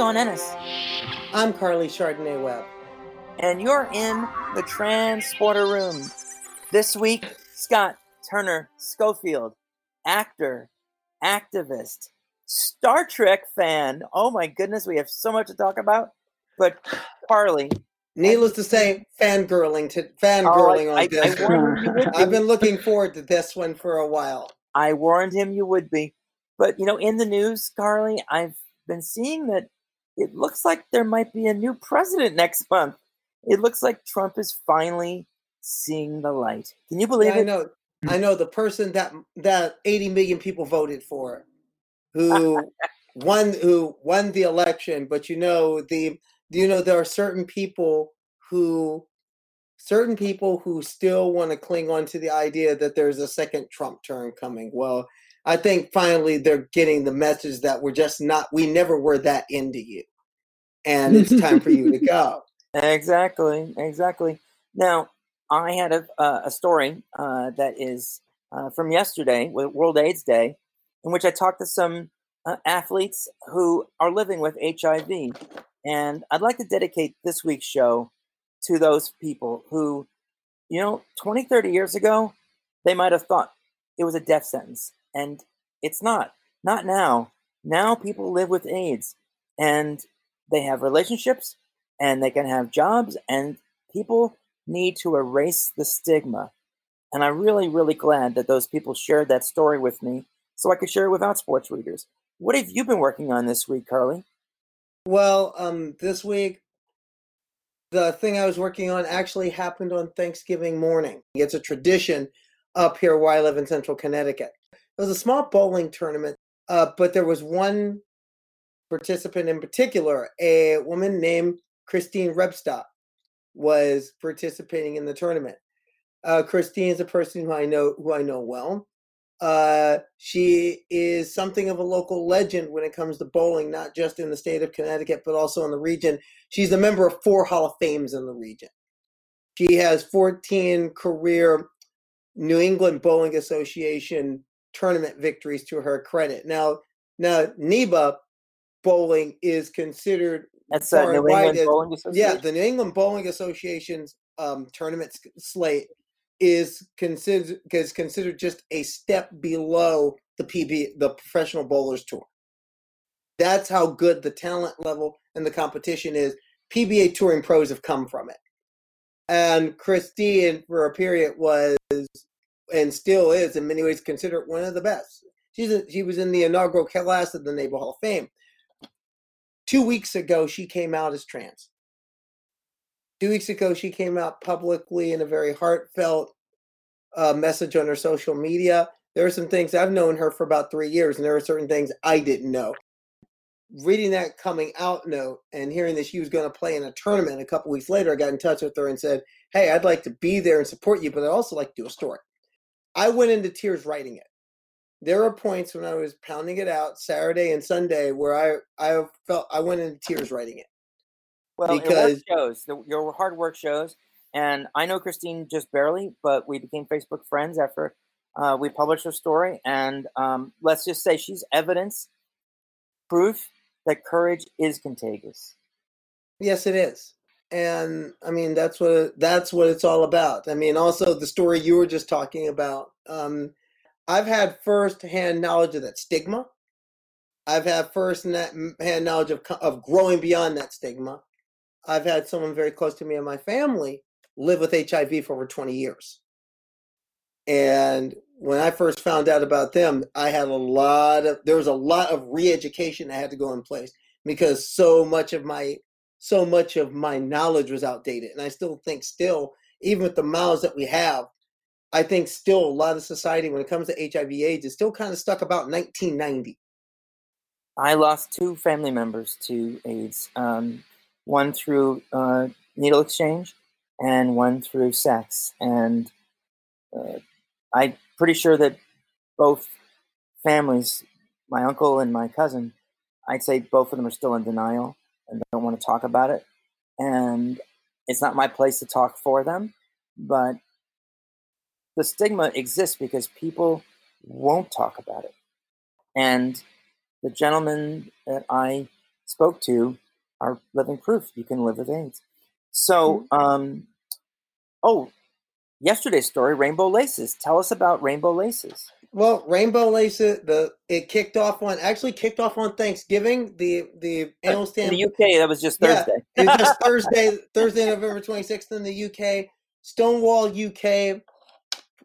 Dawn Ennis. I'm Carly Chardonnay Webb. And you're in the transporter room. This week, Scott Turner Schofield, actor, activist, Star Trek fan. Oh my goodness, we have so much to talk about. But Carly. Needless to say, fangirling to fangirling oh, I, on this. I, I've been looking forward to this one for a while. I warned him you would be. But you know, in the news, Carly, I've been seeing that it looks like there might be a new president next month. It looks like Trump is finally seeing the light. Can you believe yeah, it? I know. Hmm. I know the person that that 80 million people voted for, who won who won the election. But you know the you know there are certain people who certain people who still want to cling on to the idea that there's a second Trump term coming. Well, I think finally they're getting the message that we're just not, we never were that into you. And it's time for you to go. Exactly. Exactly. Now, I had a, uh, a story uh, that is uh, from yesterday, with World AIDS Day, in which I talked to some uh, athletes who are living with HIV. And I'd like to dedicate this week's show to those people who, you know, 20, 30 years ago, they might have thought it was a death sentence. And it's not. Not now. Now people live with AIDS and they have relationships and they can have jobs and people need to erase the stigma. And I'm really, really glad that those people shared that story with me so I could share it without sports readers. What have you been working on this week, Carly? Well, um, this week, the thing I was working on actually happened on Thanksgiving morning. It's a tradition up here where I live in central Connecticut. It was a small bowling tournament, uh, but there was one participant in particular, a woman named Christine Rebstock, was participating in the tournament. Uh, Christine is a person who I know who I know well. Uh, she is something of a local legend when it comes to bowling, not just in the state of Connecticut, but also in the region. She's a member of four Hall of Fames in the region. She has 14 career New England Bowling Association tournament victories to her credit. Now, now NEBA bowling is considered that's uh, New England as, Bowling Association. Yeah, the New England Bowling Association's um, tournament slate is considered is considered just a step below the PB the Professional Bowlers Tour. That's how good the talent level and the competition is. PBA touring pros have come from it. And Christine, for a period, was and still is in many ways considered one of the best. She's a, she was in the inaugural class of the NEBA Hall of Fame. Two weeks ago, she came out as trans. Two weeks ago, she came out publicly in a very heartfelt uh, message on her social media. There are some things I've known her for about three years, and there are certain things I didn't know. Reading that coming out note and hearing that she was going to play in a tournament a couple weeks later, I got in touch with her and said, Hey, I'd like to be there and support you, but I'd also like to do a story. I went into tears writing it. There were points when I was pounding it out Saturday and Sunday where I I felt I went into tears writing it. Well, because it shows the, your hard work shows, and I know Christine just barely, but we became Facebook friends after uh, we published her story, and um, let's just say she's evidence, proof that courage is contagious. Yes, it is and I mean that's what that's what it's all about. I mean, also the story you were just talking about. Um, I've had first-hand knowledge of that stigma. I've had first-hand knowledge of of growing beyond that stigma. I've had someone very close to me in my family live with HIV for over 20 years. And when I first found out about them, I had a lot of there was a lot of re-education that had to go in place because so much of my so much of my knowledge was outdated. And I still think, still, even with the miles that we have, I think still a lot of society, when it comes to HIV/AIDS, is still kind of stuck about 1990. I lost two family members to AIDS. Um, one through uh, needle exchange, and one through sex. And uh, I'm pretty sure that both families, my uncle and my cousin, I'd say both of them are still in denial and don't want to talk about it. And it's not my place to talk for them, but the stigma exists because people won't talk about it. And the gentleman that I spoke to are living proof you can live with AIDS. So, Mm-hmm. um, oh, yesterday's story, Rainbow Laces. Tell us about Rainbow Laces. Well, Rainbow Laces, the it kicked off on actually kicked off on Thanksgiving. The the annual stand In the UK, that was just Yeah, Thursday. it was just Thursday, Thursday, November 26th in the UK. Stonewall UK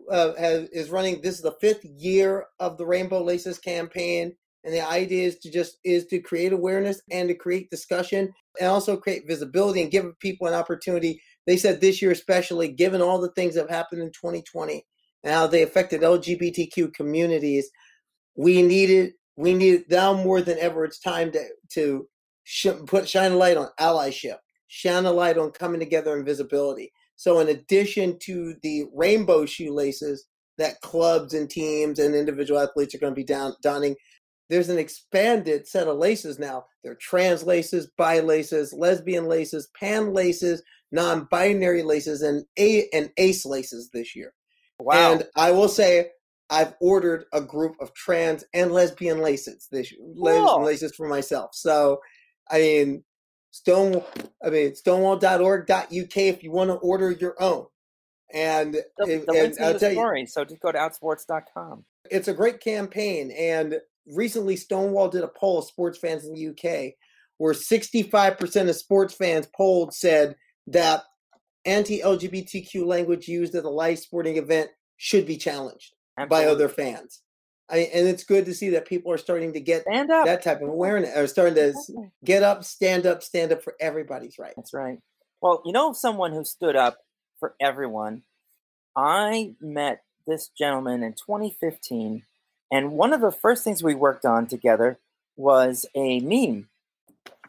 uh, has, is running. This is the fifth year of the Rainbow Laces campaign, and the idea is to just is to create awareness and to create discussion, and also create visibility and give people an opportunity. They said this year, especially given all the things that have happened in 2020 and how they affected LGBTQ communities, we needed we need now more than ever. It's time to to sh- put shine a light on allyship, shine a light on coming together and visibility. So, in addition to the rainbow shoelaces that clubs and teams and individual athletes are going to be down, donning, there's an expanded set of laces now. There are trans laces, bi laces, lesbian laces, pan laces, non-binary laces, and a and ace laces this year. Wow. And I will say, I've ordered a group of trans and lesbian laces this Cool. laces for myself. So, I mean, Stone, I mean, stonewall.org.uk if you want to order your own. And, the, the and I'll tell you, so just go to outsports.com. it's a great campaign. And recently, Stonewall did a poll of sports fans in the UK where 65% of sports fans polled said that anti LGBTQ language used at a live sporting event should be challenged by other fans. I mean, and it's good to see that people are starting to get that type of awareness, are starting to get up, stand up, stand up for everybody's right. That's right. Well, you know someone who stood up for everyone. I met this gentleman in 2015, and one of the first things we worked on together was a meme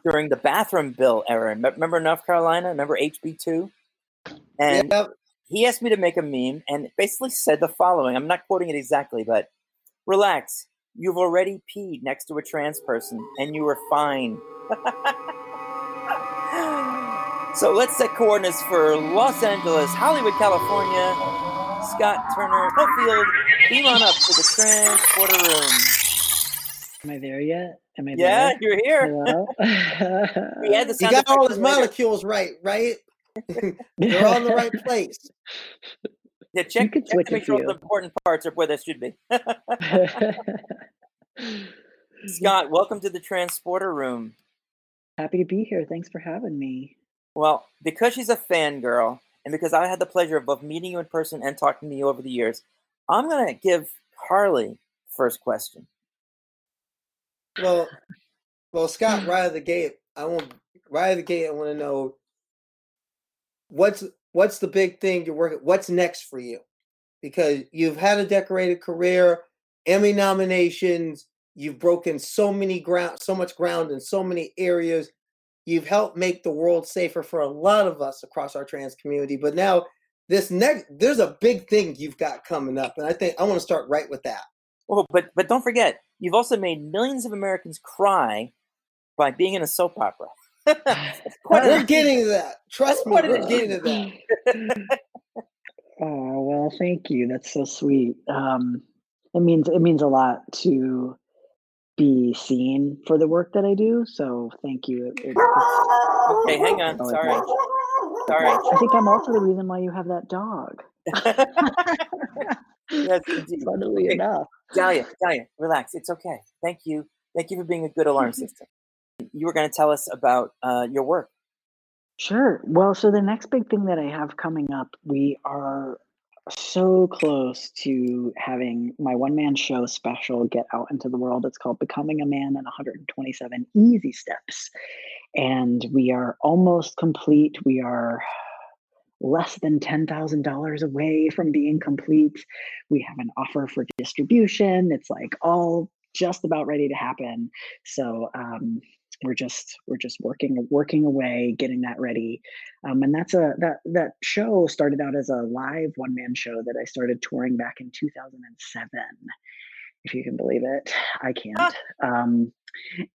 during the bathroom bill era. Remember North Carolina? Remember HB2? And Yeah, he asked me to make a meme and basically said the following. I'm not quoting it exactly, but relax. You've already peed next to a trans person and you were fine. so let's set coordinates for Los Angeles, Hollywood, California. Scott Turner, Schofield, beam on up to the transporter room. Am I there yet? Am I Yeah, there? you're here. Hello? We had the you got all effects his molecules right, right? They're all in the right place. Yeah, check, could check switch to make sure the important parts are where they should be. Scott, welcome to the transporter room. Happy to be here. Thanks for having me. Well, because she's a fangirl, and because I had the pleasure of both meeting you in person and talking to you over the years, I'm going to give Harley first question. Well, well, Scott, right out of the gate, I want right out of the gate. I want to know what's what's the big thing you're working. What's next for you? Because you've had a decorated career, Emmy nominations. You've broken so many ground, so much ground in so many areas. You've helped make the world safer for a lot of us across our trans community. But now, this next, there's a big thing you've got coming up, and I think I want to start right with that. Oh, but but don't forget, you've also made millions of Americans cry by being in a soap opera. It's quite We're getting to that. Trust me, we're getting to that. Oh well, thank you. That's so sweet. Um, it means it means a lot to be seen for the work that I do. So thank you. It, it, Okay, hang on. always Sorry. Sorry. I think I'm also the reason why you have that dog. yes, indeed. Funnily Okay. enough. Dahlia, Dahlia, relax. It's okay. Thank you. Thank you for being a good alarm system. You were going to tell us about uh, your work. Sure. Well, so the next big thing that I have coming up, we are so close to having my one man show special get out into the world. It's called Becoming a Man in 127 Easy Steps. And we are almost complete. We are less than $10,000 away from being complete. We have an offer for distribution. It's like all just about ready to happen. So, um, we're just we're just working working away getting that ready. Um, and that's a that that show started out as a live one man show that i started touring back in 2007 if you can believe it. I can't. Um,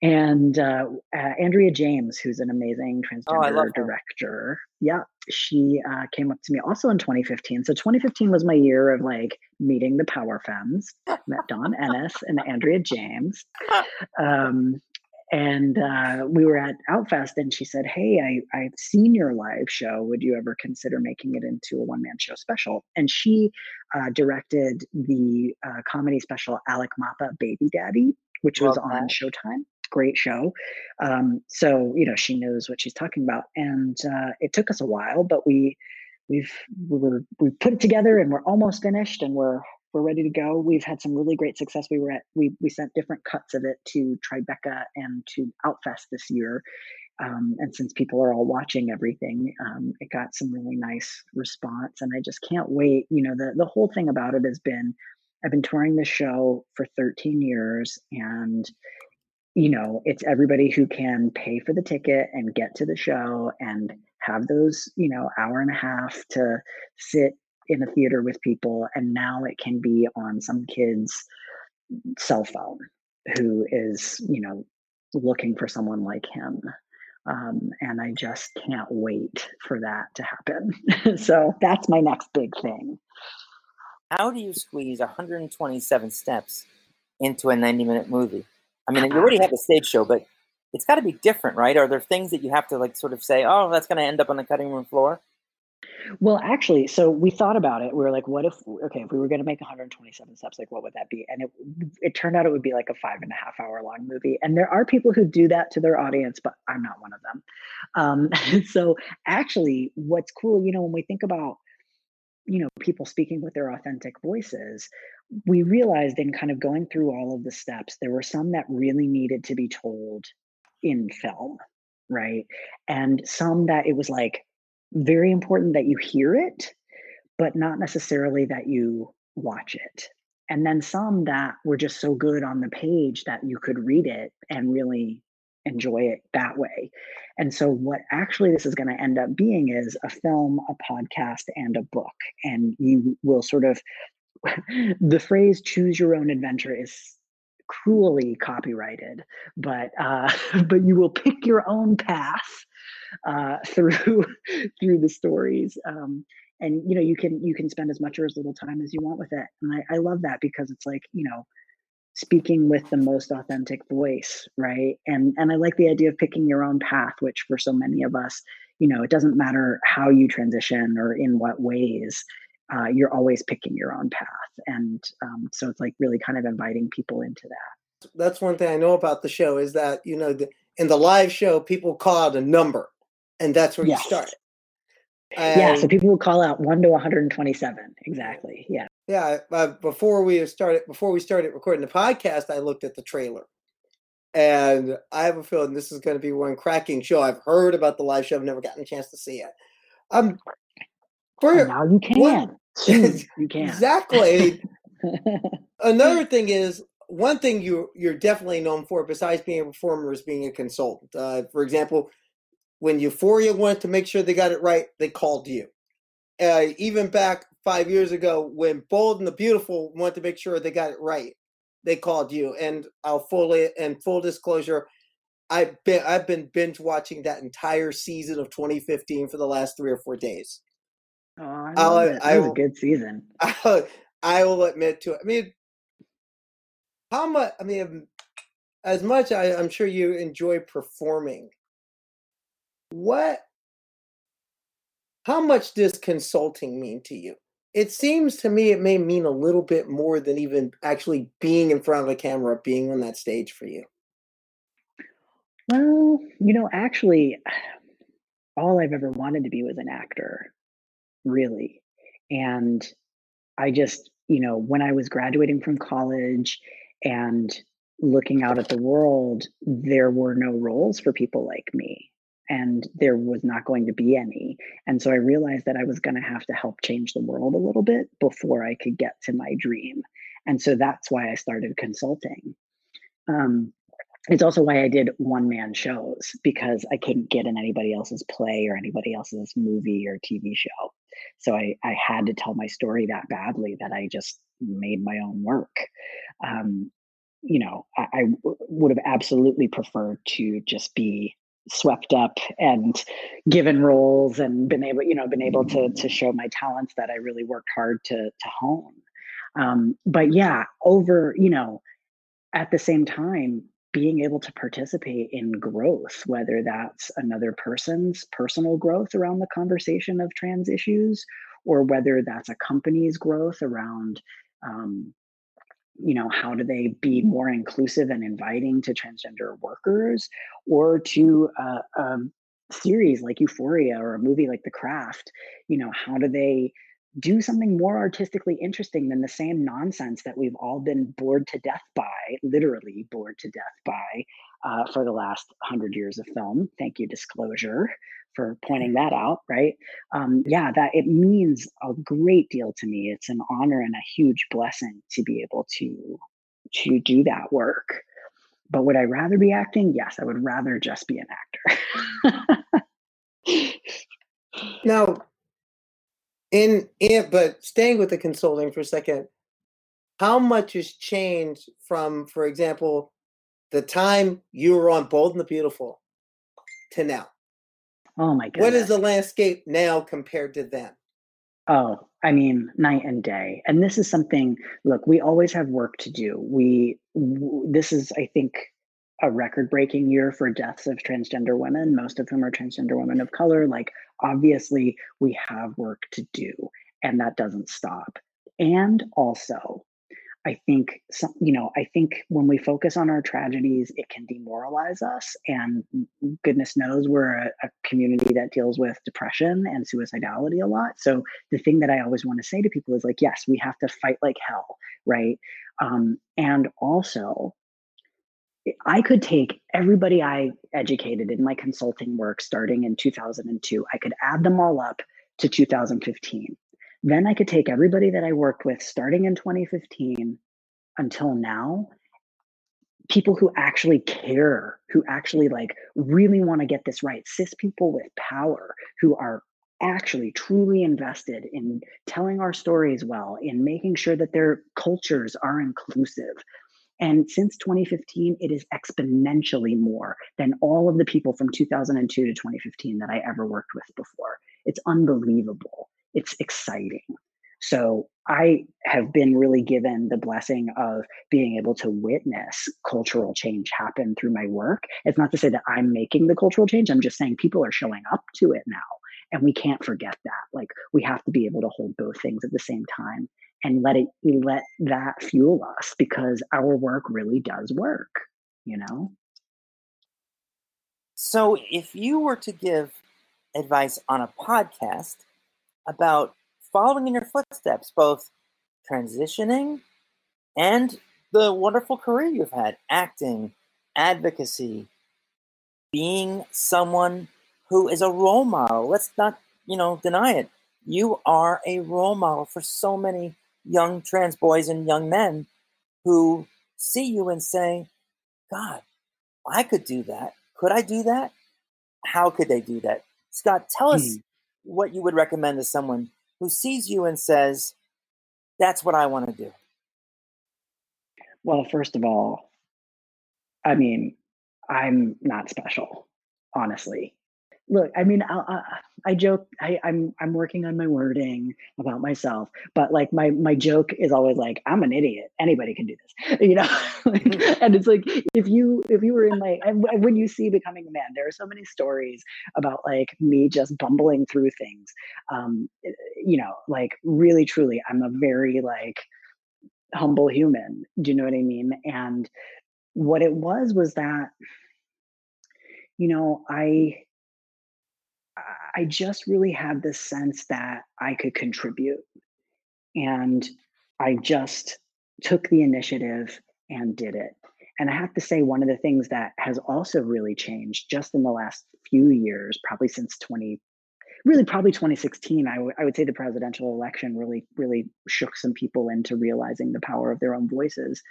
and uh, uh, andrea james who's an amazing Oh, transgender her. director. Yeah she uh, came up to me also in 2015 so 2015 was my year of like meeting the power femmes. Met dawn ennis and andrea james. Um, and uh, we were at Outfest, and she said, "Hey, I I've seen your live show. Would you ever consider making it into a one man show special?" And she uh, directed the uh, comedy special Alec Mapa Baby Daddy, which was on Showtime. Great show. Um, so you know she knows what she's talking about, and uh, it took us a while, but we we've we were we put it together, and we're almost finished, and we're we're ready to go. We've had some really great success. We were at we we sent different cuts of it to Tribeca and to Outfest this year. Um, and since people are all watching everything, um, it got some really nice response. And I just can't wait. You know, the the whole thing about it has been I've been touring the show for 13 years and you know, it's everybody who can pay for the ticket and get to the show and have those, you know, hour and a half to sit in a theater with people and now it can be on some kid's cell phone who is you know looking for someone like him. Um, and i just can't wait for that to happen. So that's my next big thing. How do you squeeze 127 steps into a 90 minute movie? I mean you already have a stage show but it's got to be different right? Are there things that you have to like sort of say oh that's going to end up on the cutting room floor well, actually, so we thought about it. We were like, what if, okay, if we were going to make 127 steps, like what would that be? And it, it turned out it would be like a five and a half hour long movie. And there are people who do that to their audience, but I'm not one of them. Um, so actually, what's cool, you know, when we think about, you know, people speaking with their authentic voices, we realized in kind of going through all of the steps, there were some that really needed to be told in film, right? And some that it was like, very important that you hear it, but not necessarily that you watch it. And then some that were just so good on the page that you could read it and really enjoy it that way. And so, what actually this is going to end up being is a film, a podcast, and a book. And you will sort of, the phrase choose your own adventure is cruelly copyrighted, but uh, but you will pick your own path uh, through through the stories. Um, and you know you can you can spend as much or as little time as you want with it and I, I love that because it's like you know speaking with the most authentic voice right and and i like the idea of picking your own path which for so many of us you know it doesn't matter how you transition or in what ways uh, you're always picking your own path and um, so it's like really kind of inviting people into that that's one thing i know about the show is that you know the, in the live show people call out a number and that's where yes. you start. And yeah, so people will call out one to 127. Exactly. Yeah. Yeah. Uh, before we started, before we started recording the podcast, I looked at the trailer, and I have a feeling this is going to be one cracking show. I've heard about the live show. I've never gotten a chance to see it. Um, now you can. What, you can exactly. Another thing is one thing you you're definitely known for, besides being a performer, is being a consultant. Uh, for example, when Euphoria wanted to make sure they got it right, they called you. Uh, even back five years ago, when Bold and the Beautiful wanted to make sure they got it right, they called you. And I'll fully and full disclosure, I've been I've been binge watching that entire season of 2015 for the last three or four days. Oh, I I'll, it. That was a good season. I, I will admit to it. I mean, how much? I mean, as much I, I'm sure you enjoy performing what how much does consulting mean to you? It seems to me it may mean a little bit more than even actually being in front of a camera, being on that stage for you. Well, you know, actually, all I've ever wanted to be was an actor, really. And I just, you know, when I was graduating from college and looking out at the world, there were no roles for people like me and there was not going to be any. And so I realized that I was going to have to help change the world a little bit before I could get to my dream. And so that's why I started consulting. Um, it's also why I did one man shows because I couldn't get in anybody else's play or anybody else's movie or TV show. So I, I had to tell my story that badly that I just made my own work. Um, you know, I, would have absolutely preferred to just be swept up and given roles and been able you know been able to to show my talents that i really worked hard to to hone um, but yeah over you know at the same time being able to participate in growth, whether that's another person's personal growth around the conversation of trans issues, or whether that's a company's growth around, um, you know, how do they be more inclusive and inviting to transgender workers, or to a, a series like Euphoria or a movie like The Craft, you know, how do they do something more artistically interesting than the same nonsense that we've all been bored to death by, literally bored to death by, uh, for the last hundred years of film. Thank you, Disclosure, for pointing that out. Right? Um, yeah, that it means a great deal to me. It's an honor and a huge blessing to be able to to do that work. But would I rather be acting? Yes, I would rather just be an actor. now, in in but staying with the consulting for a second, how much has changed from, for example, the time you were on Bold and the Beautiful to now? Oh my god. What is the landscape now compared to then? Oh, I mean, night and day. And this is something, look, we always have work to do. We, w- this is, I think, a record breaking year for deaths of transgender women, most of whom are transgender women of color. Like, obviously, we have work to do, and that doesn't stop. And also, I think some, you know, I think when we focus on our tragedies, it can demoralize us. And goodness knows we're a, a, community that deals with depression and suicidality a lot. So the thing that I always want to say to people is like, yes, we have to fight like hell, right? Um, and also, I could take everybody I educated in my consulting work starting in 2002, I could add them all up to 2015. Then I could take everybody that I worked with starting in 2015 until now, people who actually care, who actually like really want to get this right, cis people with power who are actually truly invested in telling our stories well, in making sure that their cultures are inclusive, and since 2015, it is exponentially more than all of the people from 2002 to 2015 that I ever worked with before. It's unbelievable. It's exciting. So I have been really given the blessing of being able to witness cultural change happen through my work. It's not to say that I'm making the cultural change, I'm just saying people are showing up to it now. And we can't forget that. Like we have to be able to hold both things at the same time and let it let that fuel us because our work really does work you know? So if you were to give advice on a podcast about following in your footsteps both transitioning and the wonderful career you've had acting advocacy being someone who is a role model let's not you know deny it. You are a role model for so many young trans boys and young men who see you and say, God, I could do that. Could I do that? How could they do that? Scott, tell us hmm. what you would recommend to someone who sees you and says, That's what I want to do. Well, first of all, I mean, I'm not special, honestly look i mean I, I, I joke I, I'm I'm working on my wording about myself, but like my my joke is always like I'm an idiot. Anybody can do this, you know. Mm-hmm. and it's like if you if you were in like when you see becoming a man, there are so many stories about like me just bumbling through things. Um, eh, you know, like really truly, I'm a very like humble human. Do you know what I mean? And what it was was that you know I I just really had this sense that I could contribute. And I just took the initiative and did it. And I have to say, one of the things that has also really changed just in the last few years, probably since 20, really probably 2016 I, w- I would say the presidential election really really shook some people into realizing the power of their own voices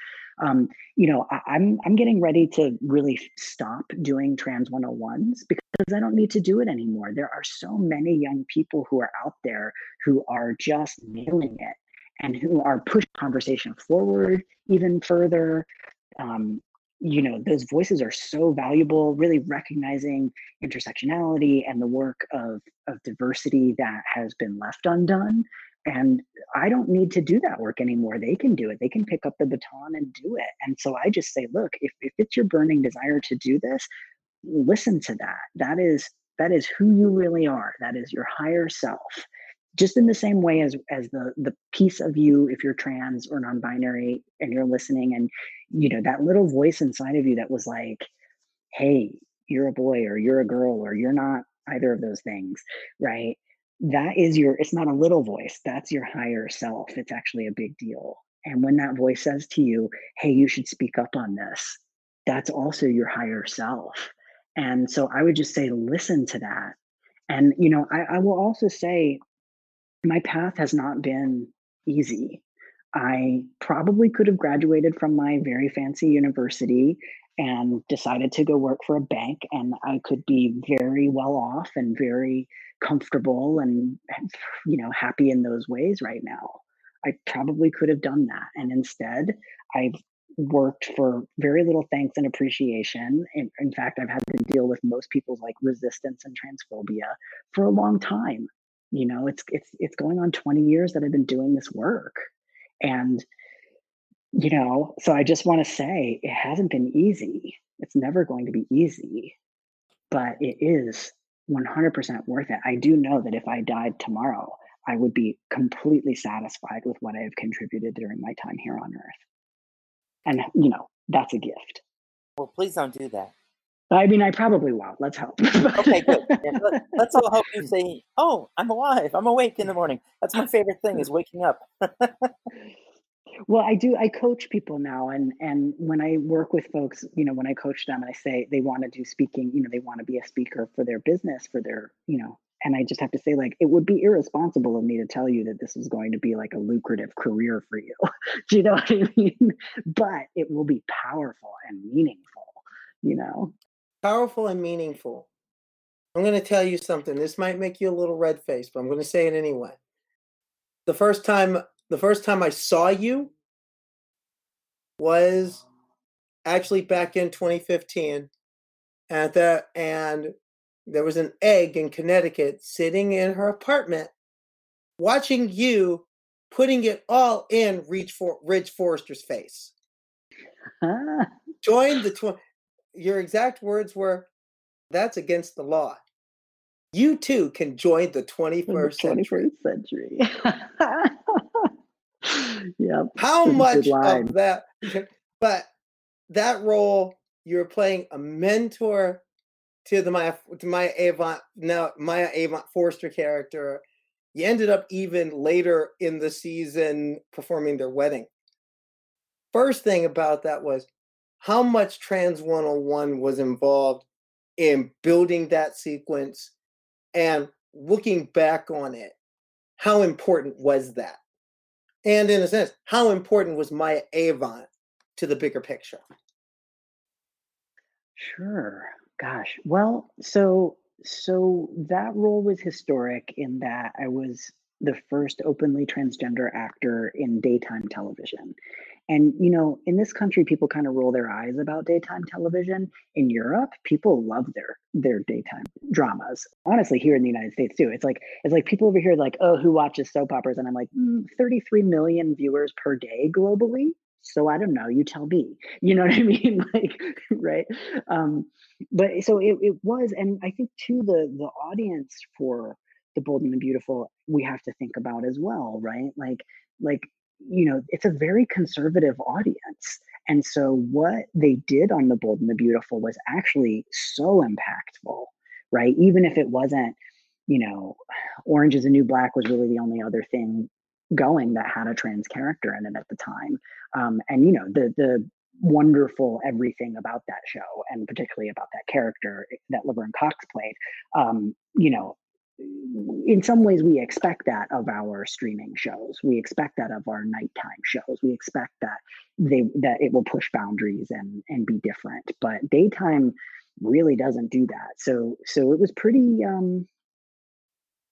um, you know I, I'm, I'm getting ready to really stop doing trans 101s because i don't need to do it anymore there are so many young people who are out there who are just nailing it and who are pushing conversation forward even further um, you know those voices are so valuable really recognizing intersectionality and the work of of diversity that has been left undone and I don't need to do that work anymore. They can do it. They can pick up the baton and do it. And so I just say, look, if, if it's your burning desire to do this, listen to that. That is that is who you really are. That is your higher self. Just in the same way as as the the piece of you, if you're trans or non-binary and you're listening, and you know, that little voice inside of you that was like, hey, you're a boy or you're a girl or you're not either of those things, right? That is your, it's not a little voice, that's your higher self. It's actually a big deal. And when that voice says to you, hey, you should speak up on this, that's also your higher self. And so I would just say, listen to that. And, you know, I, I will also say, my path has not been easy. I probably could have graduated from my very fancy university and decided to go work for a bank and I could be very well off and very comfortable and you know happy in those ways right now. I probably could have done that and instead I've worked for very little thanks and appreciation. In, in fact, I've had to deal with most people's like resistance and transphobia for a long time. You know, it's it's it's going on 20 years that I've been doing this work. And you know, so I just want to say it hasn't been easy. It's never going to be easy, but it is 100% worth it. I do know that if I died tomorrow, I would be completely satisfied with what I have contributed during my time here on earth. And, you know, that's a gift. Well, please don't do that. I mean, I probably won't. Let's hope. okay, good. Yeah, let's all hope you say, "Oh, I'm alive. I'm awake in the morning." That's my favorite thing is waking up. well i do i coach people now and and when i work with folks you know when i coach them and i say they want to do speaking you know they want to be a speaker for their business for their you know and i just have to say like it would be irresponsible of me to tell you that this is going to be like a lucrative career for you. Do you know what i mean? But it will be powerful and meaningful you know? Powerful and meaningful. I'm going to tell you something. This might make you a little red faced but i'm going to say it anyway. The first time the first time I saw you was actually back in 2015 at that and there was an egg in Connecticut sitting in her apartment watching you putting it all in Reach for Ridge Forrester's face. Join the tw- your exact words were that's against the law. You too can join the 21st, the 21st century. century. yeah. How much of that? But that role, you're playing a mentor to the Maya to Maya Avant now Maya Avant Forrester character. You ended up even later in the season performing their wedding. First thing about that was how much Trans 101 was involved in building that sequence and looking back on it. How important was that? And in a sense, how important was Maya Avant to the bigger picture? Sure. Gosh. Well, so so that role was historic in that I was the first openly transgender actor in daytime television. And you know, in this country, people kind of roll their eyes about daytime television. In Europe, people love their their daytime dramas. Honestly, here in the United States too, it's like it's like people over here like, oh, who watches soap operas? And I'm like, mm, 33 million viewers per day globally. So I don't know. You tell me. You know what I mean? like, right? Um, but so it, it was, and I think too the the audience for the bold and the beautiful we have to think about as well, right? Like like you know, it's a very conservative audience. And so what they did on The Bold and the Beautiful was actually so impactful, right? Even if it wasn't, you know, Orange is a New Black was really the only other thing going that had a trans character in it at the time. Um, and you know, the the wonderful everything about that show and particularly about that character that Laverne Cox played, um, you know, in some ways we expect that of our streaming shows. We expect that of our nighttime shows. We expect that they that it will push boundaries and and be different. But daytime really doesn't do that. So so it was pretty um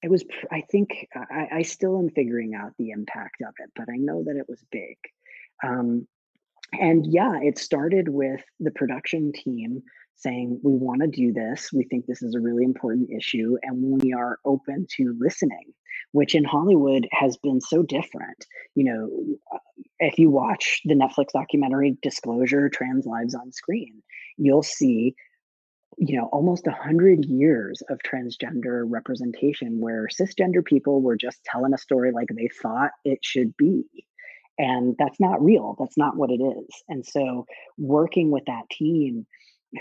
it was i think i i still am figuring out the impact of it but i know that it was big um and yeah, it started with the production team saying, we want to do this. We think this is a really important issue, and we are open to listening, which in Hollywood has been so different. You know, if you watch the Netflix documentary Disclosure Trans Lives on Screen, you'll see you know almost a hundred years of transgender representation where cisgender people were just telling a story like they thought it should be. And that's not real that's not what it is. And so working with that team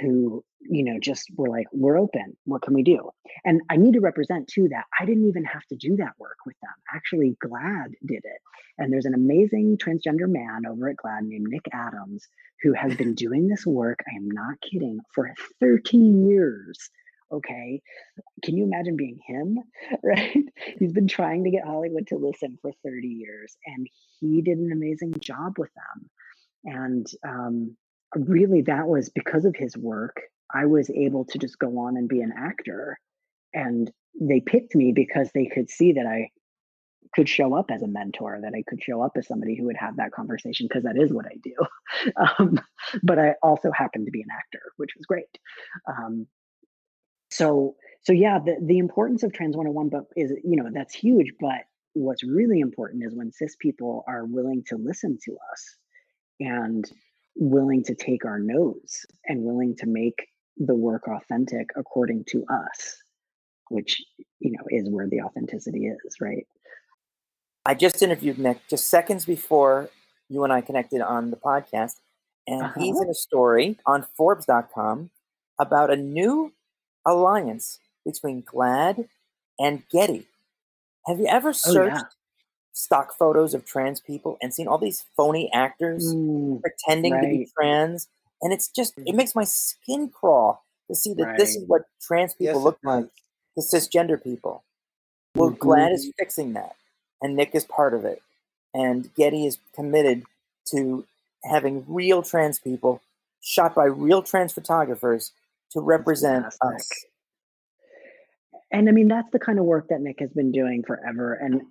who you know just were like we're open. What can we do? And i need to represent too that i didn't even have to do that work with them. Actually GLAAD did it. And there's an amazing transgender man over at GLAAD named nick adams who has been doing this work i am not kidding for 13 years okay? Can you imagine being him right? He's been trying to get hollywood to listen for 30 years and he did an amazing job with them. And um, really that was because of his work i was able to just go on and be an actor and they picked me because they could see that i could show up as a mentor that i could show up as somebody who would have that conversation because that is what i do. Um, but i also happen to be an actor which was great. Um, so so yeah the, the importance of trans 101 but is you know that's huge but what's really important is when cis people are willing to listen to us and willing to take our notes and willing to make the work authentic according to us which you know is where the authenticity is right? I just interviewed nick just seconds before you and i connected on the podcast and uh-huh. he's in a story on forbes.com about a new alliance between GLAAD and getty. Have you ever searched oh, yeah stock photos of trans people and seen all these phony actors mm, pretending right. to be trans. And it's just, it mm. makes my skin crawl to see that right. this is what trans people yes, look like to cisgender people. Well, mm-hmm. GLAAD is fixing that. And Nick is part of it. And Getty is committed to having real trans people shot by real trans photographers to represent us. And I mean, that's the kind of work that Nick has been doing forever. And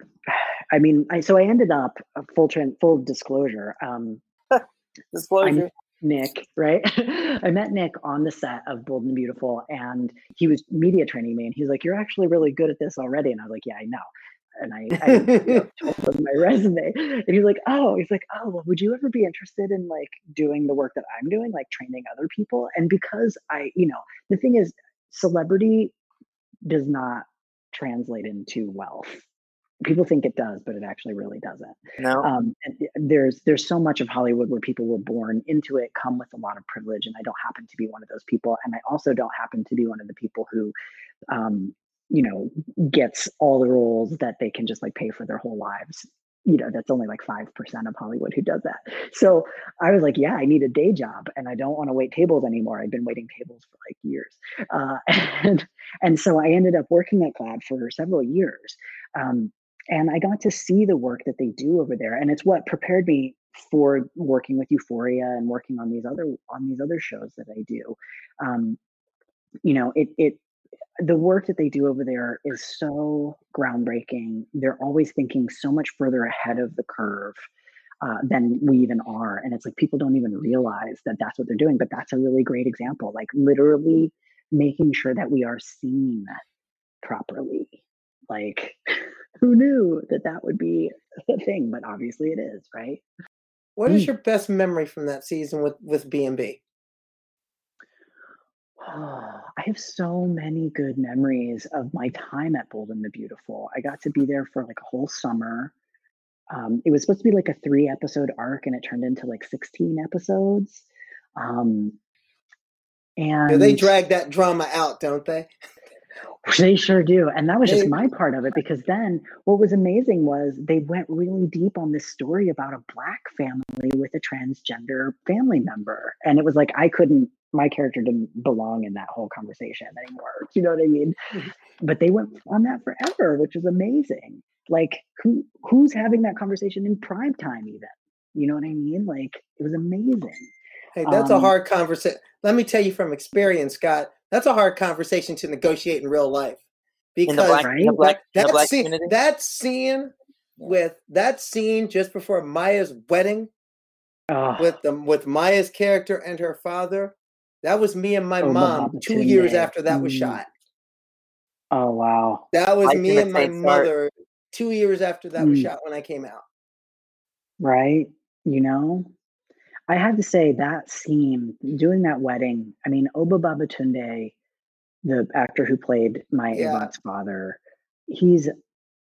I mean, I, so I ended up uh, full trend, full disclosure. Um, disclosure. Nick, right? I met Nick on the set of Bold and Beautiful, and he was media training me, and he's like, "You're actually really good at this already." And I was like, "Yeah, I know." And I, I told him my resume, and he's like, "Oh, he's like, oh, well, would you ever be interested in like doing the work that I'm doing, like training other people?" And because I, you know, the thing is, celebrity does not translate into wealth people think it does, but it actually really doesn't. No. Um, there's there's so much of Hollywood where people were born into it, come with a lot of privilege, and I don't happen to be one of those people. And I also don't happen to be one of the people who, um, you know, gets all the roles that they can just like pay for their whole lives. You know, that's only like five percent of Hollywood who does that. So I was like, yeah, I need a day job, and I don't want to wait tables anymore. I've been waiting tables for like years, uh, and and so I ended up working at GLAAD for several years. Um, and I got to see the work that they do over there, and it's what prepared me for working with Euphoria and working on these other on these other shows that I do. Um, you know, it it the work that they do over there is so groundbreaking. They're always thinking so much further ahead of the curve. Uh, than we even are. And it's like people don't even realize that that's what they're doing. But that's a really great example, like literally making sure that we are seen properly. Like, who knew that that would be a thing? But obviously it is, right? What is mm. your best memory from that season with with B&B? Oh, I have so many good memories of my time at Bold and the Beautiful. I got to be there for like a whole summer. Um, it was supposed to be like a three episode arc, and it turned into like 16 episodes. Um, and yeah, they drag that drama out, don't they? They sure do. And that was just my part of it because then what was amazing was they went really deep on this story about a black family with a transgender family member. And it was like I couldn't my character didn't belong in that whole conversation anymore. You know what I mean? Mm-hmm. But they went on that forever, which is amazing. Like who who's having that conversation in prime time even? You know what I mean? Like it was amazing. Hey, that's um, a hard conversation. Let me tell you from experience, Scott that's a hard conversation to negotiate in real life because black, black, that, that, scene, that scene with that scene just before Maya's wedding Oh, with the with Maya's character and her father. That was me and my Oh, mom Mohabbat two years Tunde. after that was Mm. shot. oh wow. That was I me and my imitate Sarge. mother two years after that was Mm. shot when I came out. right? You know, I have to say that scene, doing that wedding. I mean, Oba Babatunde, the actor who played my Yeah. Avant's father, he's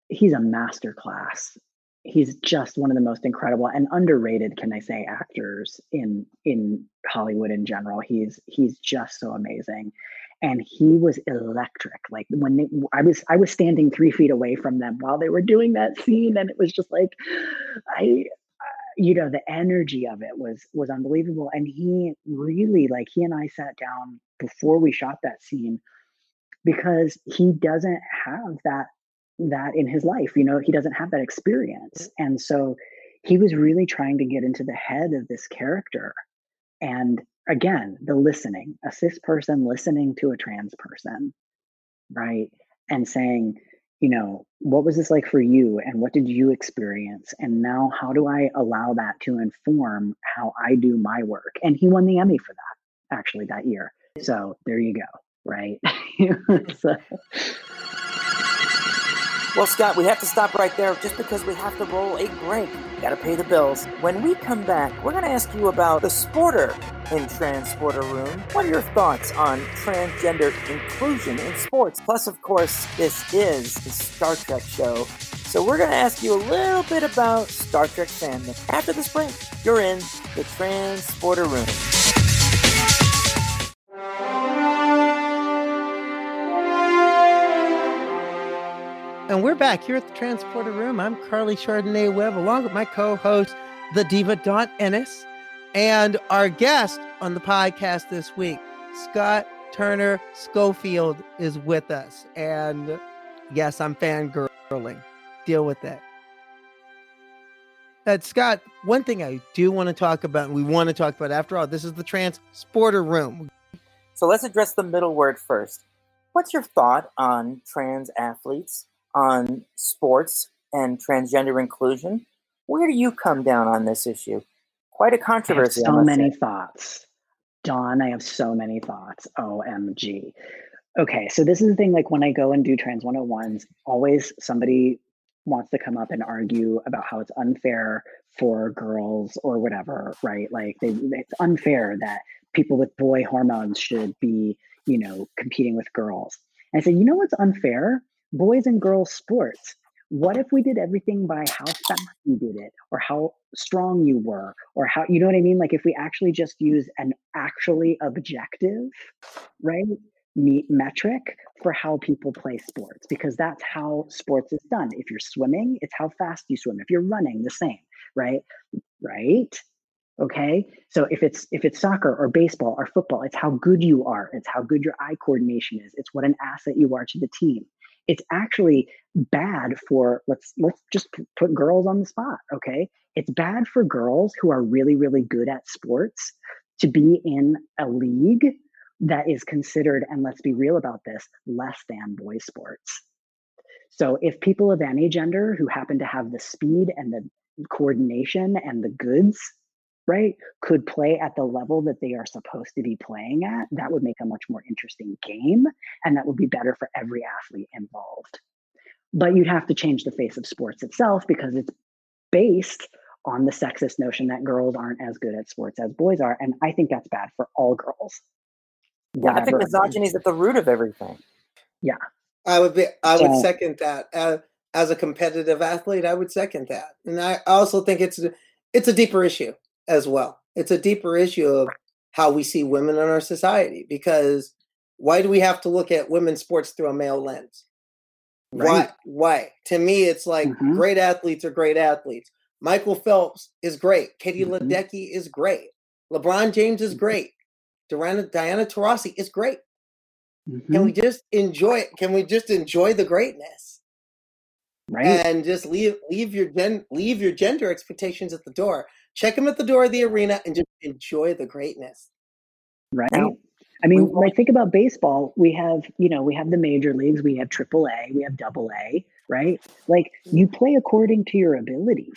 he's a master class. He's just one of the most incredible and underrated, can I say, actors in in Hollywood in general. He's he's just so amazing, and he was electric. Like when they, I was I was standing three feet away from them while they were doing that scene, and it was just like I you know the energy of it was was unbelievable and he really like he and i sat down before we shot that scene because he doesn't have that that in his life you know he doesn't have that experience and so he was really trying to get into the head of this character and again the listening a cis person listening to a trans person right and saying you know what was this like for you and what did you experience? And now how do i allow that to inform how i do my work? And he won the emmy for that actually that year. So there you go right? So, Well, Scott, we have to stop right there just because we have to roll a break. Gotta pay the bills. When we come back, we're gonna ask you about the sporter in Transporter Room. What are your thoughts on transgender inclusion in sports? Plus, of course, this is the Star Trek show. So we're gonna ask you a little bit about Star Trek fandom. After this break, you're in the Transporter Room. And we're back here at the Transporter Room. I'm Carly Chardonnay Webb, along with my co-host, the diva Dawn Ennis, and our guest on the podcast this week, Scott Turner Schofield, is with us. And yes, I'm fangirling. Deal with that. Uh, Scott, one thing I do want to talk about, and we want to talk about after all, this is the Transporter Room. So let's address the middle word first. What's your thought on trans athletes, on sports, and transgender inclusion? Where do you come down on this issue? Quite a controversy. I so many say. thoughts Dawn, I have so many thoughts. OMG. Okay, so this is the thing like when I go and do Trans 101s, always somebody wants to come up and argue about how it's unfair for girls or whatever, right? Like they, it's unfair that people with boy hormones should be, you know, competing with girls. And I say, you know what's unfair? Boys and girls sports. What if we did everything by how fast you did it or how strong you were or how you know what I mean? Like if we actually just use an actually objective, right? Me- metric for how people play sports because that's how sports is done. If you're swimming, it's how fast you swim. If you're running, the same, right? Right? Okay. So if it's if it's soccer or baseball or football, it's how good you are. It's how good your eye coordination is. It's what an asset you are to the team. It's actually bad for let's let's just put girls on the spot. Okay. It's bad for girls who are really really good at sports to be in a league that is considered, and let's be real about this, less than boys sports. So if people of any gender who happen to have the speed and the coordination and the goods, right, could play at the level that they are supposed to be playing at, that would make a much more interesting game and that would be better for every athlete involved. But you'd have to change the face of sports itself because it's based on the sexist notion that girls aren't as good at sports as boys are. And I think that's bad for all girls. Yeah, I think misogyny is at the root of everything. Yeah. I would be. I would So- second that. As, as a competitive athlete, I would second that, and I also think it's it's a deeper issue as well. It's a deeper issue of how we see women in our society because why do we have to look at women's sports through a male lens? Why? Right. Why? To me, it's like Mhm. great athletes are great athletes. Michael Phelps is great. Katie Mhm. Ledecky is great. LeBron James is great. Diana, Diana Taurasi is great. Can Mhm. we just enjoy it? Can we just enjoy the greatness right? and just leave leave your gen leave your gender expectations at the door? Check them at the door of the arena and just enjoy the greatness. right? Now, I mean, want- like think about baseball. We have, you know, we have the major leagues, we have triple A, we have double A, right? Like you play according to your ability.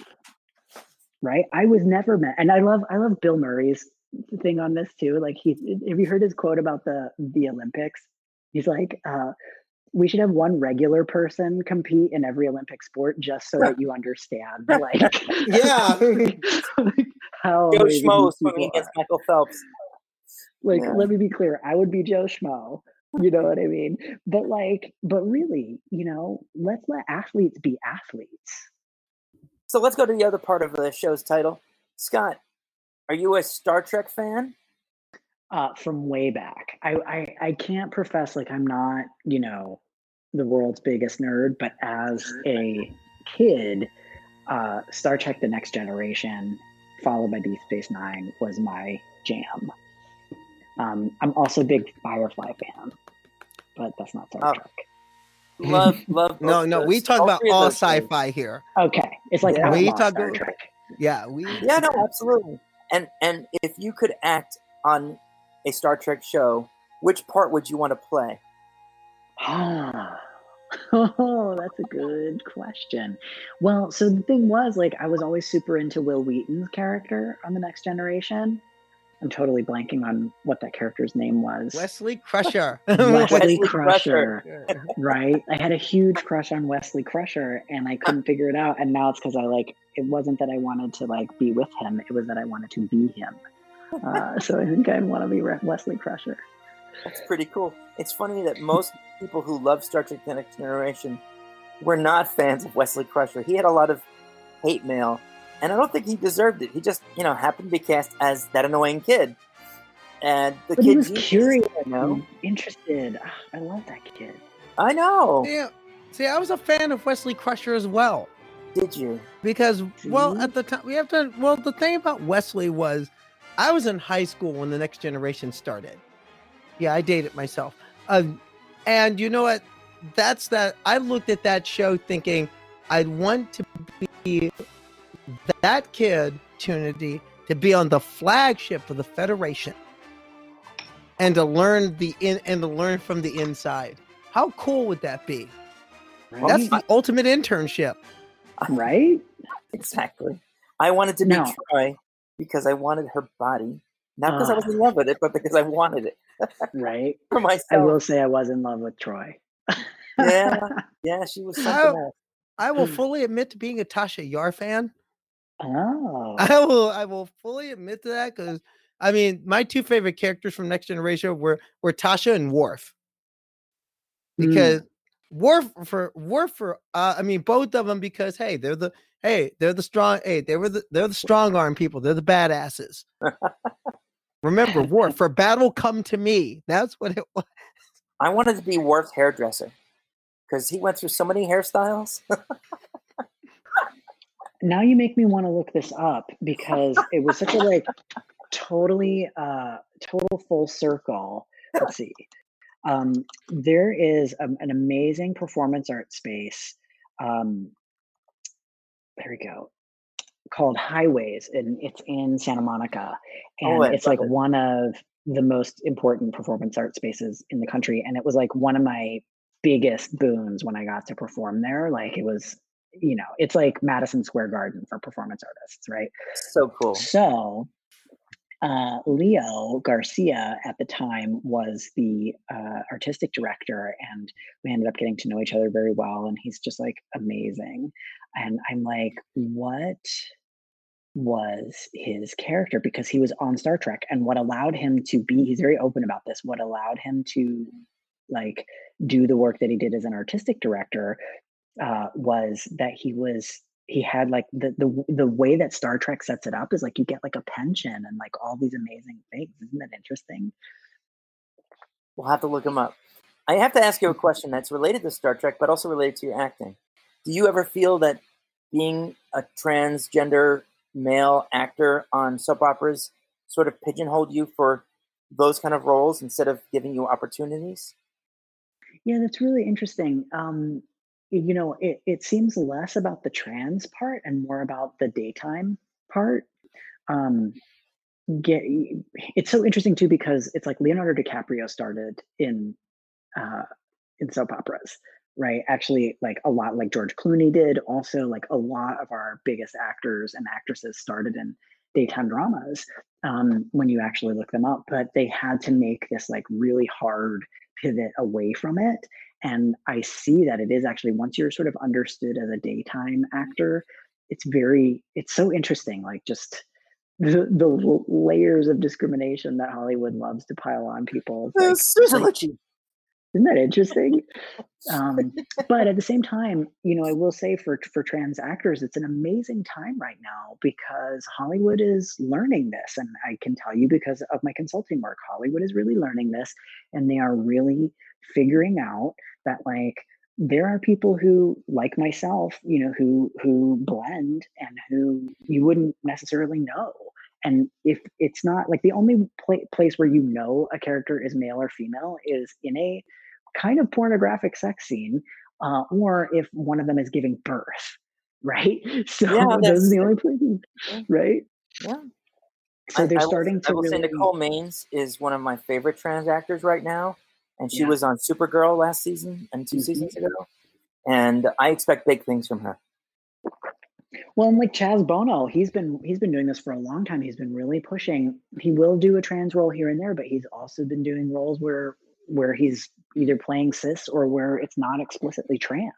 right? I was never met, and I love I love Bill Murray's thing on this too. Like he, have you heard his quote about the the Olympics? He's like, uh, we should have one regular person compete in every Olympic sport just so that you understand, like, Yeah. like, how Joe Schmo swimming against Michael Phelps. like Yeah. let me be clear i would be joe schmo you know what i mean but like but really you know let's let athletes be athletes So let's go to the other part of the show's title. Scott, are you a Star Trek fan? uh from way back i i, I can't profess like i'm not you know the world's biggest nerd but as a kid uh star trek the next generation followed by deep space nine was my jam um i'm also a big firefly fan but that's not star Oh. trek Love, love. No, no, those- we talk about all sci-fi here. Okay, it's like Yeah. We talk- Star Trek. Yeah, we. Yeah, no, absolutely. And and if you could act on a Star Trek show, which part would you want to play? Ah, oh, that's a good question. Well, so the thing was, like, I was always super into Wil Wheaton's character on The Next Generation. I'm totally blanking on what that character's name was. Wesley Crusher. Wesley Wesley Crusher, Crusher. right? I had a huge crush on Wesley Crusher, and I couldn't figure it out. And now it's because I like it wasn't that I wanted to like be with him; it was that I wanted to be him. Uh, so I think I'd want to be Re- Wesley Crusher. That's pretty cool. It's funny that most people who love Star Trek: The Next Generation were not fans of Wesley Crusher. He had a lot of hate mail, and I don't think he deserved it. He just, you know, happened to be cast as that annoying kid, and the But kid he was genius, curious, You know, interested. Ah, I love that kid. I know. Yeah. See, I was a fan of Wesley Crusher as well Did you? because, well, See? at the time we have to. Well, the thing about Wesley was, I was in high school when the Next Generation started. Yeah, I dated it myself. Um, and you know what? That's that. I looked at that show thinking I'd want to be that kid, opportunity to be on the flagship of the Federation and to learn the in and to learn from the inside. How cool would that be? Right? That's the ultimate internship. right? Exactly. I wanted to be No. Troi because I wanted her body, not because I Ah. was in love with it, but because I wanted it Right. for myself. I will say I was in love with Troi. Yeah. Yeah, she was something Oh. else. I will fully admit to being a Tasha Yar fan. Oh. I will I will fully admit to that because I mean my two favorite characters from Next Generation were were Tasha and Worf. Mm. Because Worf for Worf for uh, I mean both of them because hey they're the hey they're the strong hey they were the they're the strong arm people they're the badasses. Remember Worf for battle come to me. That's what it was. I wanted to be Worf's hairdresser because he went through so many hairstyles. now you make me want to look this up because it was such a like totally uh total full circle let's see um there is a- an amazing performance art space um there we go called highways and it's in santa monica Oh, and I it's like it. one of the most important performance art spaces in the country and it was like one of my biggest boons when i got to perform there like it was you know it's like madison square garden for performance artists right so cool. so uh, leo garcia at the time was the uh, artistic director and we ended up getting to know each other very well and he's just like amazing. And i'm like what was his character? Because he was on Star Trek and what allowed him to be he's very open about this what allowed him to like do the work that he did as an artistic director uh was that he was he had like the the the way that Star Trek sets it up is like you get like a pension and like all these amazing things isn't that interesting We'll have to look him up. I have to ask you a question that's related to Star Trek, but also related to your acting. Do you ever feel that being a transgender male actor on soap operas sort of pigeonholed you for those kind of roles instead of giving you opportunities? Yeah, that's really interesting. Um, you know, it, it seems less about the trans part and more about the daytime part. Um, get, it's so interesting too because it's like Leonardo DiCaprio started in uh, in soap operas, right? Actually, like a lot like George Clooney did. Also, like a lot of our biggest actors and actresses started in daytime dramas um, when you actually look them up, but they had to make this like really hard pivot away from it. And I see that it is actually once you're sort of understood as a daytime actor, it's very it's so interesting. Like just the, the layers of discrimination that Hollywood loves to pile on people. Like, isn't that interesting? Um, but at the same time, you know, I will say for for trans actors, it's an amazing time right now because Hollywood is learning this, and I can tell you because of my consulting work, Hollywood is really learning this, and they are really figuring out that like there are people who like myself you know who who blend and who you wouldn't necessarily know. And if it's not like the only pla- place where you know a character is male or female is in a kind of pornographic sex scene uh, or if one of them is giving birth right? So Yeah, those that's- are the only places Yeah. right? Yeah. so they're I will- starting I to I will really say Nicole Maines is one of my favorite trans actors right now, and she Yeah. was on Supergirl last season and 2 Mhm. seasons ago, and I expect big things from her. Well, and like Chaz Bono, he's been he's been doing this for a long time. He's been really pushing. He will do a trans role here and there, but he's also been doing roles where where he's either playing cis or where it's not explicitly trans.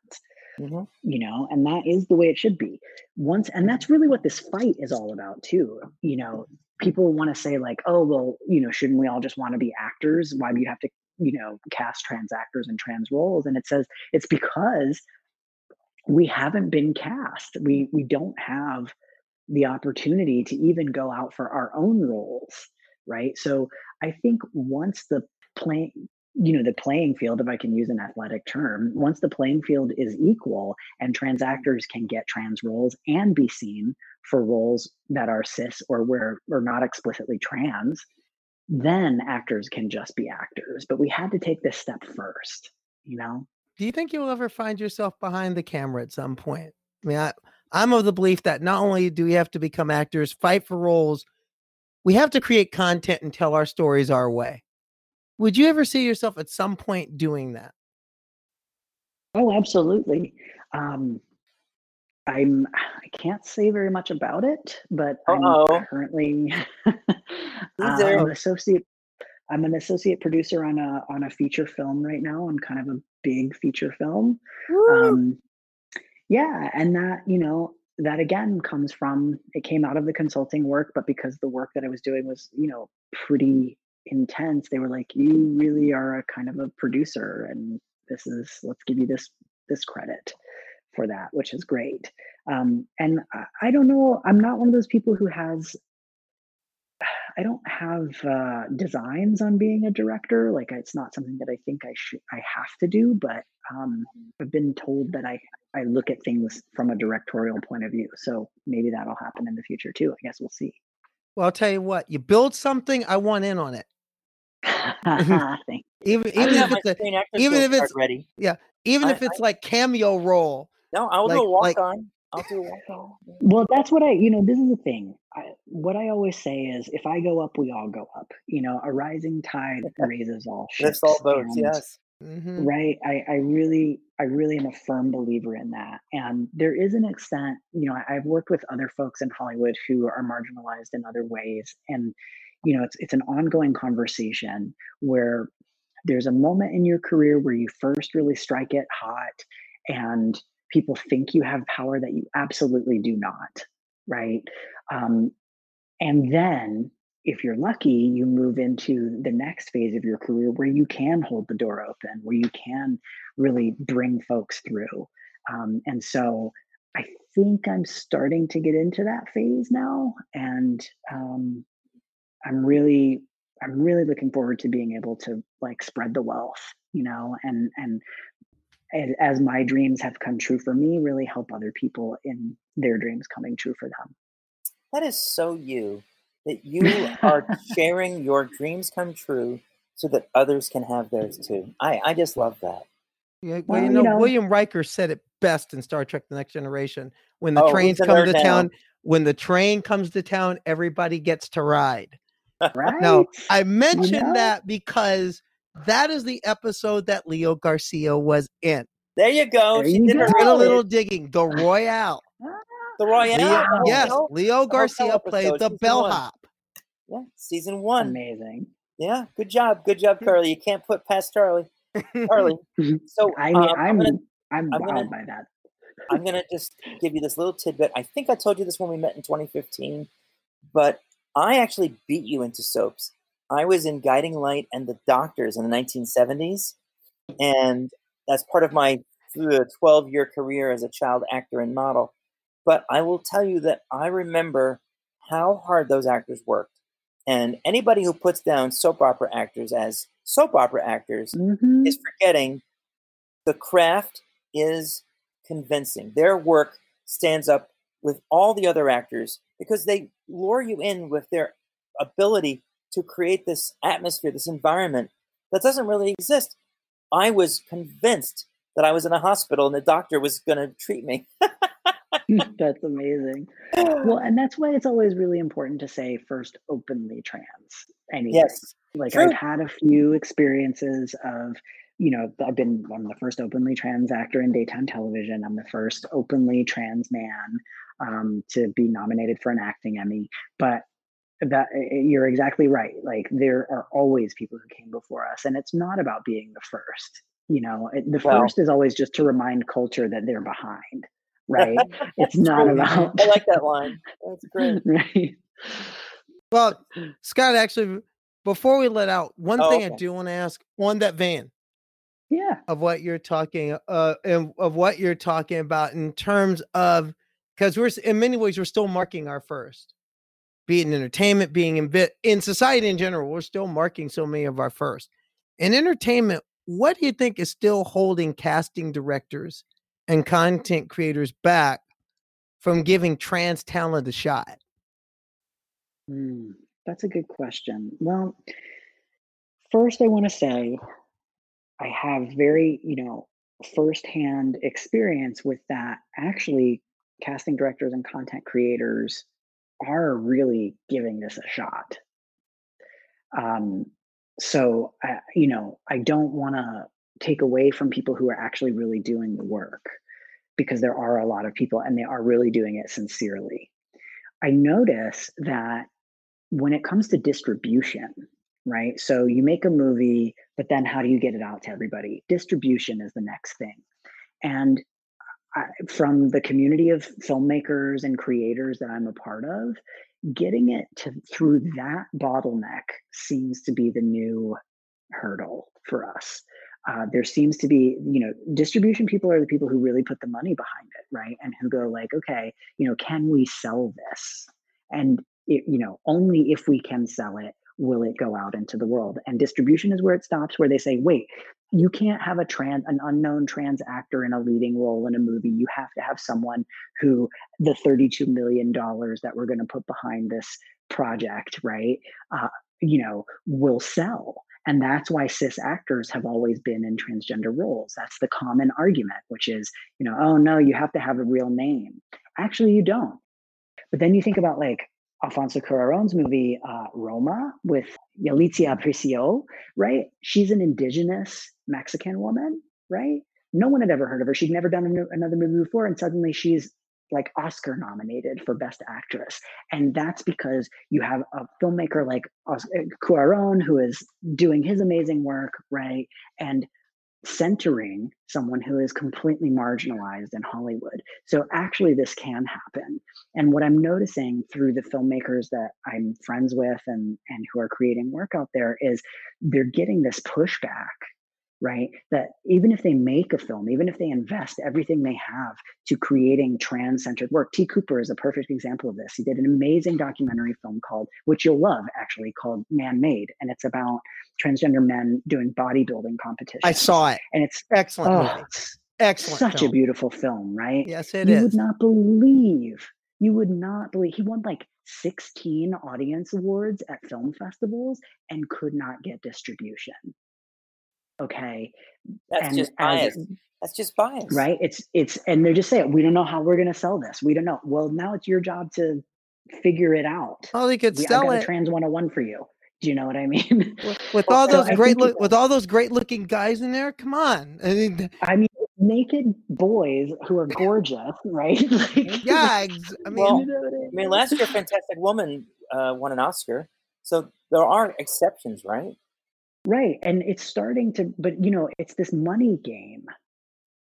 Mhm. You know, and that is the way it should be. Once, and that's really what this fight is all about too. You know, people want to say like, oh well, you know, shouldn't we all just want to be actors? Why do you have to, you know, cast trans actors in trans roles? And it says it's because we haven't been cast. We we don't have the opportunity to even go out for our own roles, right? So I think once the playing you know the playing field if i can use an athletic term once the playing field is equal and trans actors can get trans roles and be seen for roles that are cis or where or not explicitly trans then actors can just be actors but we had to take this step first you know Do you think you'll ever find yourself behind the camera at some point? I mean, I, I'm of the belief that not only do we have to become actors, fight for roles, we have to create content and tell our stories our way. Would you ever see yourself at some point doing that? Oh, absolutely. Um, I'm. I can't say very much about it, but Uh-oh. I'm currently. I'm an associate. I'm an associate producer on a on a feature film right now, on kind of a big feature film. Um, yeah, and that you know that again comes from it came out of the consulting work, but because the work that I was doing was you know pretty intense, they were like, "You really are a kind of a producer, and this is let's give you this this credit for that, which is great." Um, and I, I don't know, I'm not one of those people who has. I don't have uh, designs on being a director. Like it's not something that I think I should I have to do, but um, I've been told that I I look at things from a directorial point of view. So maybe that'll happen in the future too. I guess we'll see. Well, I'll tell you what, you build something, I want in on it. Even even if it's a, even if it's- ready. Yeah. Even I- if it's like cameo role. No, I'll do a walk like- on. I'll do a walk on. Well, that's what I, you know, this is the thing. I, what I always say is if I go up, we all go up. You know, a rising tide raises all ships. Lifts all boats. and- Yes. Mhm. right I, I really i really am a firm believer in that and there is an extent you know I, i've worked with other folks in hollywood who are marginalized in other ways and you know it's it's an ongoing conversation where there's a moment in your career where you first really strike it hot and people think you have power that you absolutely do not right um, and then if you're lucky, you move into the next phase of your career where you can hold the door open, where you can really bring folks through. Um, and so I think I'm starting to get into that phase now. And um, I'm really, I'm really looking forward to being able to like spread the wealth, you know, and, and as, as my dreams have come true for me, really help other people in their dreams coming true for them. That is so you. That you are sharing your dreams come true so that others can have theirs too. I, I just love that. Yeah, well, Well, you you know, know- William Riker said it best in Star Trek: The Next Generation. When the Oh, trains come to now? town, when the train comes to town, everybody gets to ride. Right? Now, I mentioned know? that because that is the episode that Leo Garcia was in. There you go. There she you did her go. Did a little digging. The Royale. the Royale. Leo, yes. Leo Garcia played the season one. bellhop. Yeah, season one. Amazing. Yeah, good job, good job, Carly. You can't put past Charlie. Charlie. So I mean, um, I'm I'm gonna I'm, I'm wowed gonna- by that. I'm gonna just give you this little tidbit. I think I told you this when we met in 2015, but I actually beat you into soaps. I was in Guiding Light and The Doctors in the 1970s, and that's part of my 12 year career as a child actor and model. But I will tell you that I remember how hard those actors worked. And anybody who puts down soap opera actors as soap opera actors Mhm. is forgetting the craft is convincing. Their work stands up with all the other actors because they lure you in with their ability to create this atmosphere, this environment that doesn't really exist. I was convinced that I was in a hospital and the doctor was going to treat me. that's amazing. Well, and that's why it's always really important to say first openly trans. Anything. yes. Like True. I've had a few experiences of, you know, I've been I'm the first openly trans actor in daytime television. I'm the first openly trans man um, to be nominated for an acting Emmy. But that eh, eh, you're exactly right. Like there are always people who came before us, and it's not about being the first. You know, it, the Well- first is always just to remind culture that they're behind. Right? it's not True. about. I like that line. That's great. right. Well, Scott, actually, before we let out, one Oh, thing I do want to ask on that van Yeah. of what you're talking uh and of what you're talking about in terms of because we're in many ways we're still marking our first be in entertainment being in in society in general we're still marking so many of our first in entertainment what do you think is still holding casting directors and content creators back from giving trans talent a shot Hmm, that's a good question. Well, first, I want to say I have very, you know, firsthand experience with that. Actually, casting directors and content creators are really giving this a shot. Um, so, I, you know, I don't want to take away from people who are actually really doing the work because there are a lot of people and they are really doing it sincerely. I notice that when it comes to distribution, right? So you make a movie, but then how do you get it out to everybody? Distribution is the next thing. And I, from the community of filmmakers and creators that I'm a part of, getting it to through that bottleneck seems to be the new hurdle for us. Uh, there seems to be, you know, distribution people are the people who really put the money behind it, right? And who go like, okay, you know, can we sell this? And it, you know, only if we can sell it will it go out into the world. And distribution is where it stops, where they say, wait, you can't have a trans, an unknown trans actor in a leading role in a movie. You have to have someone who the $32 million that we're going to put behind this project, right? Uh, you know, will sell. And that's why cis actors have always been in transgender roles. That's the common argument, which is, you know, oh no, you have to have a real name. Actually, you don't. But then you think about like Alfonso Cuarón's movie uh, Roma with Yalitza Aparicio, right? She's an indigenous Mexican woman, right? No one had ever heard of her. She'd never done another movie before, and suddenly she's like Oscar nominated for Best Actress, and that's because you have a filmmaker like Os- Cuarón who is doing his amazing work, right? And centering someone who is completely marginalized in Hollywood. So actually this can happen. And what I'm noticing through the filmmakers that I'm friends with and and who are creating work out there is they're getting this pushback, right? That even if they make a film, even if they invest everything they have to creating trans-centered work, T. Cooper is a perfect example of this. He did an amazing documentary film called, which you'll love actually, called Man Made. And it's about transgender men doing bodybuilding competitions. i saw it and it's excellent oh, it's excellent such film. a beautiful film, right? yes it you is would not believe you would not believe he won like 16 audience awards at film festivals and could not get distribution okay That's and just as- bias. That's just bias. right it's it's and they're just saying we don't know how we're going to sell this we don't know well now it's your job to figure it out well they could we, I've sell got a it trans 101 for you do you know what i mean with, with all so those I great look with all those great looking guys in there come on I mean, I mean, naked boys who are gorgeous, right? like, Gags. I mean, Well, you know what I mean, last year, Fantastic Woman uh, won an Oscar, so there are exceptions, right? Right. And it's starting to but you know, it's this money game,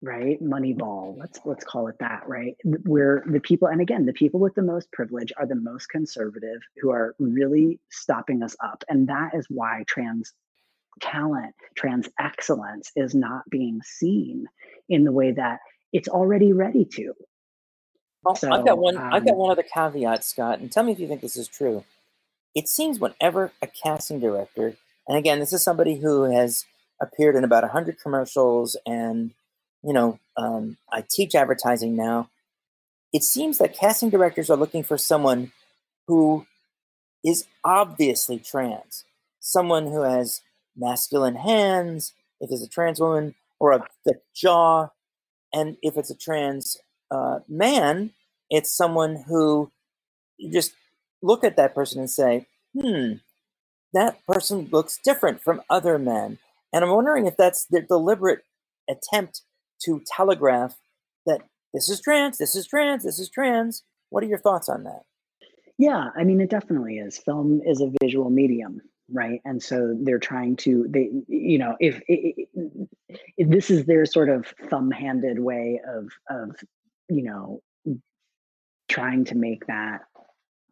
right? Money ball. Let's let's call it that, right? Where the people and again, the people with the most privilege are the most conservative who are really stopping us up. And that is why trans talent, trans excellence is not being seen in the way that it's already ready to. Well, I've got one. I've got um, one other caveat, Scott, and tell me if you think this is true. It seems whenever a casting director, and again, this is somebody who has appeared in about hundred commercials, and you know, um, I teach advertising now. It seems that casting directors are looking for someone who is obviously trans, someone who has masculine hands, if it's a trans woman, or a thick jaw, and if it's a trans uh, man, it's someone who you just look at that person and say, hmm, that person looks different from other men. And I'm wondering if that's the deliberate attempt to telegraph that this is trans, this is trans, this is trans. What are your thoughts on that? Yeah, I mean, it definitely is. Film is a visual medium, right? And so they're trying to, they, you know, if, i i if this is their sort of thumb-handed way of, of, you know, trying to make that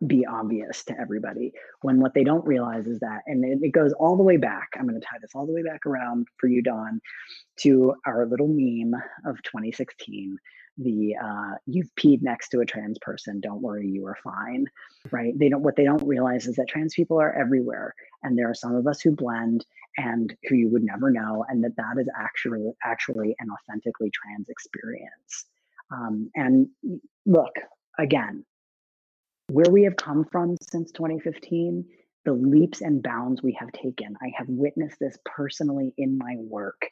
be obvious to everybody, when what they don't realize is that, and it, it goes all the way back. I'm going to tie this all the way back around for you, Dawn, to our little meme of 2016 the uh, you've peed next to a trans person don't worry you are fine right they don't what they don't realize is that trans people are everywhere and there are some of us who blend and who you would never know and that that is actually actually an authentically trans experience um, and look again where we have come from since 2015 the leaps and bounds we have taken. I have witnessed this personally in my work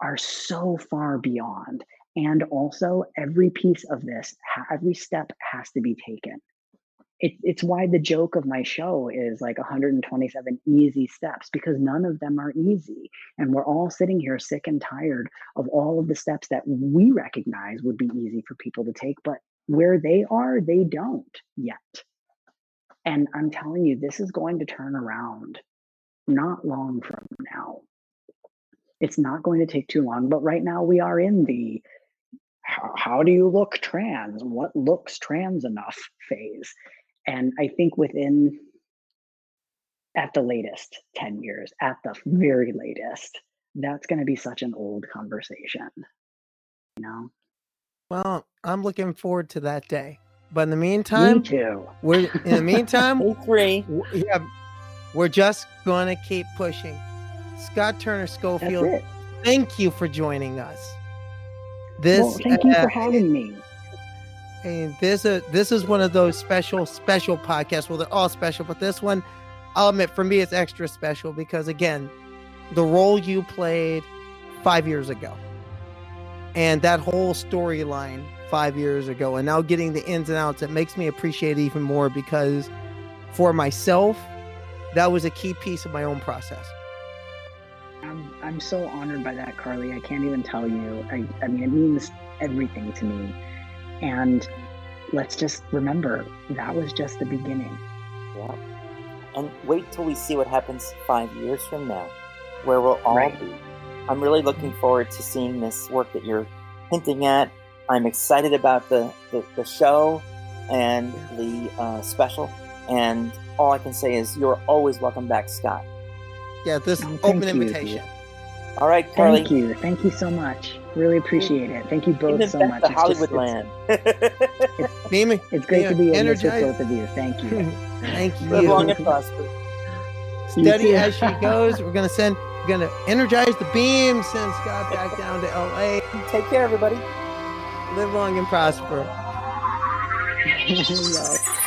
are so far beyond and also every piece of this every step has to be taken. It, it's why the joke of my show is like 127 easy steps because none of them are easy and we're all sitting here sick and tired of all of the steps that we recognize would be easy for people to take but where they are they don't yet. And i'm telling you this is going to turn around not long from now. It's not going to take too long but right now we are in the how, how do you look trans? What looks trans enough? phase. And i think within at the latest 10 years at the very latest that's going to be such an old conversation you know well, I'm looking forward to that day. But in the meantime, me too we're in the meantime, Day three. w- yeah, we're just gonna keep pushing. Scott Turner Schofield, thank you for joining us. This well thank you uh, for having me and this a this is one of those special special podcasts. Well, they're all special, but this one, I'll admit, for me, it's extra special because again, the role you played five years ago, and that whole storyline five years ago, and now getting the ins and outs, it makes me appreciate it even more because for myself, that was a key piece of my own process. I'm, I'm so honored by that, Carly. I can't even tell you. I, I mean, it means everything to me. And let's just remember that was just the beginning. Yeah. And wait till we see what happens five years from now, where we'll all Right. be. I'm really looking forward to seeing this work that you're hinting at. I'm excited about the, the, the show and the uh, special. And all I can say is you're always welcome back, Scott. Yeah, this Oh, thank open you. invitation. All right, Carly. Thank you. Thank you so much. Really appreciate it. Thank you both so much. to It's just- Hollywood it's- land. Mimi, It's great Yeah, to be in this with energize- both of you. Thank you. thank you. Live long and prosper. You steady as she goes. We're gonna send. We're gonna energize the beam. Send Scott back down to L.A. Take care, everybody. Live long and prosper.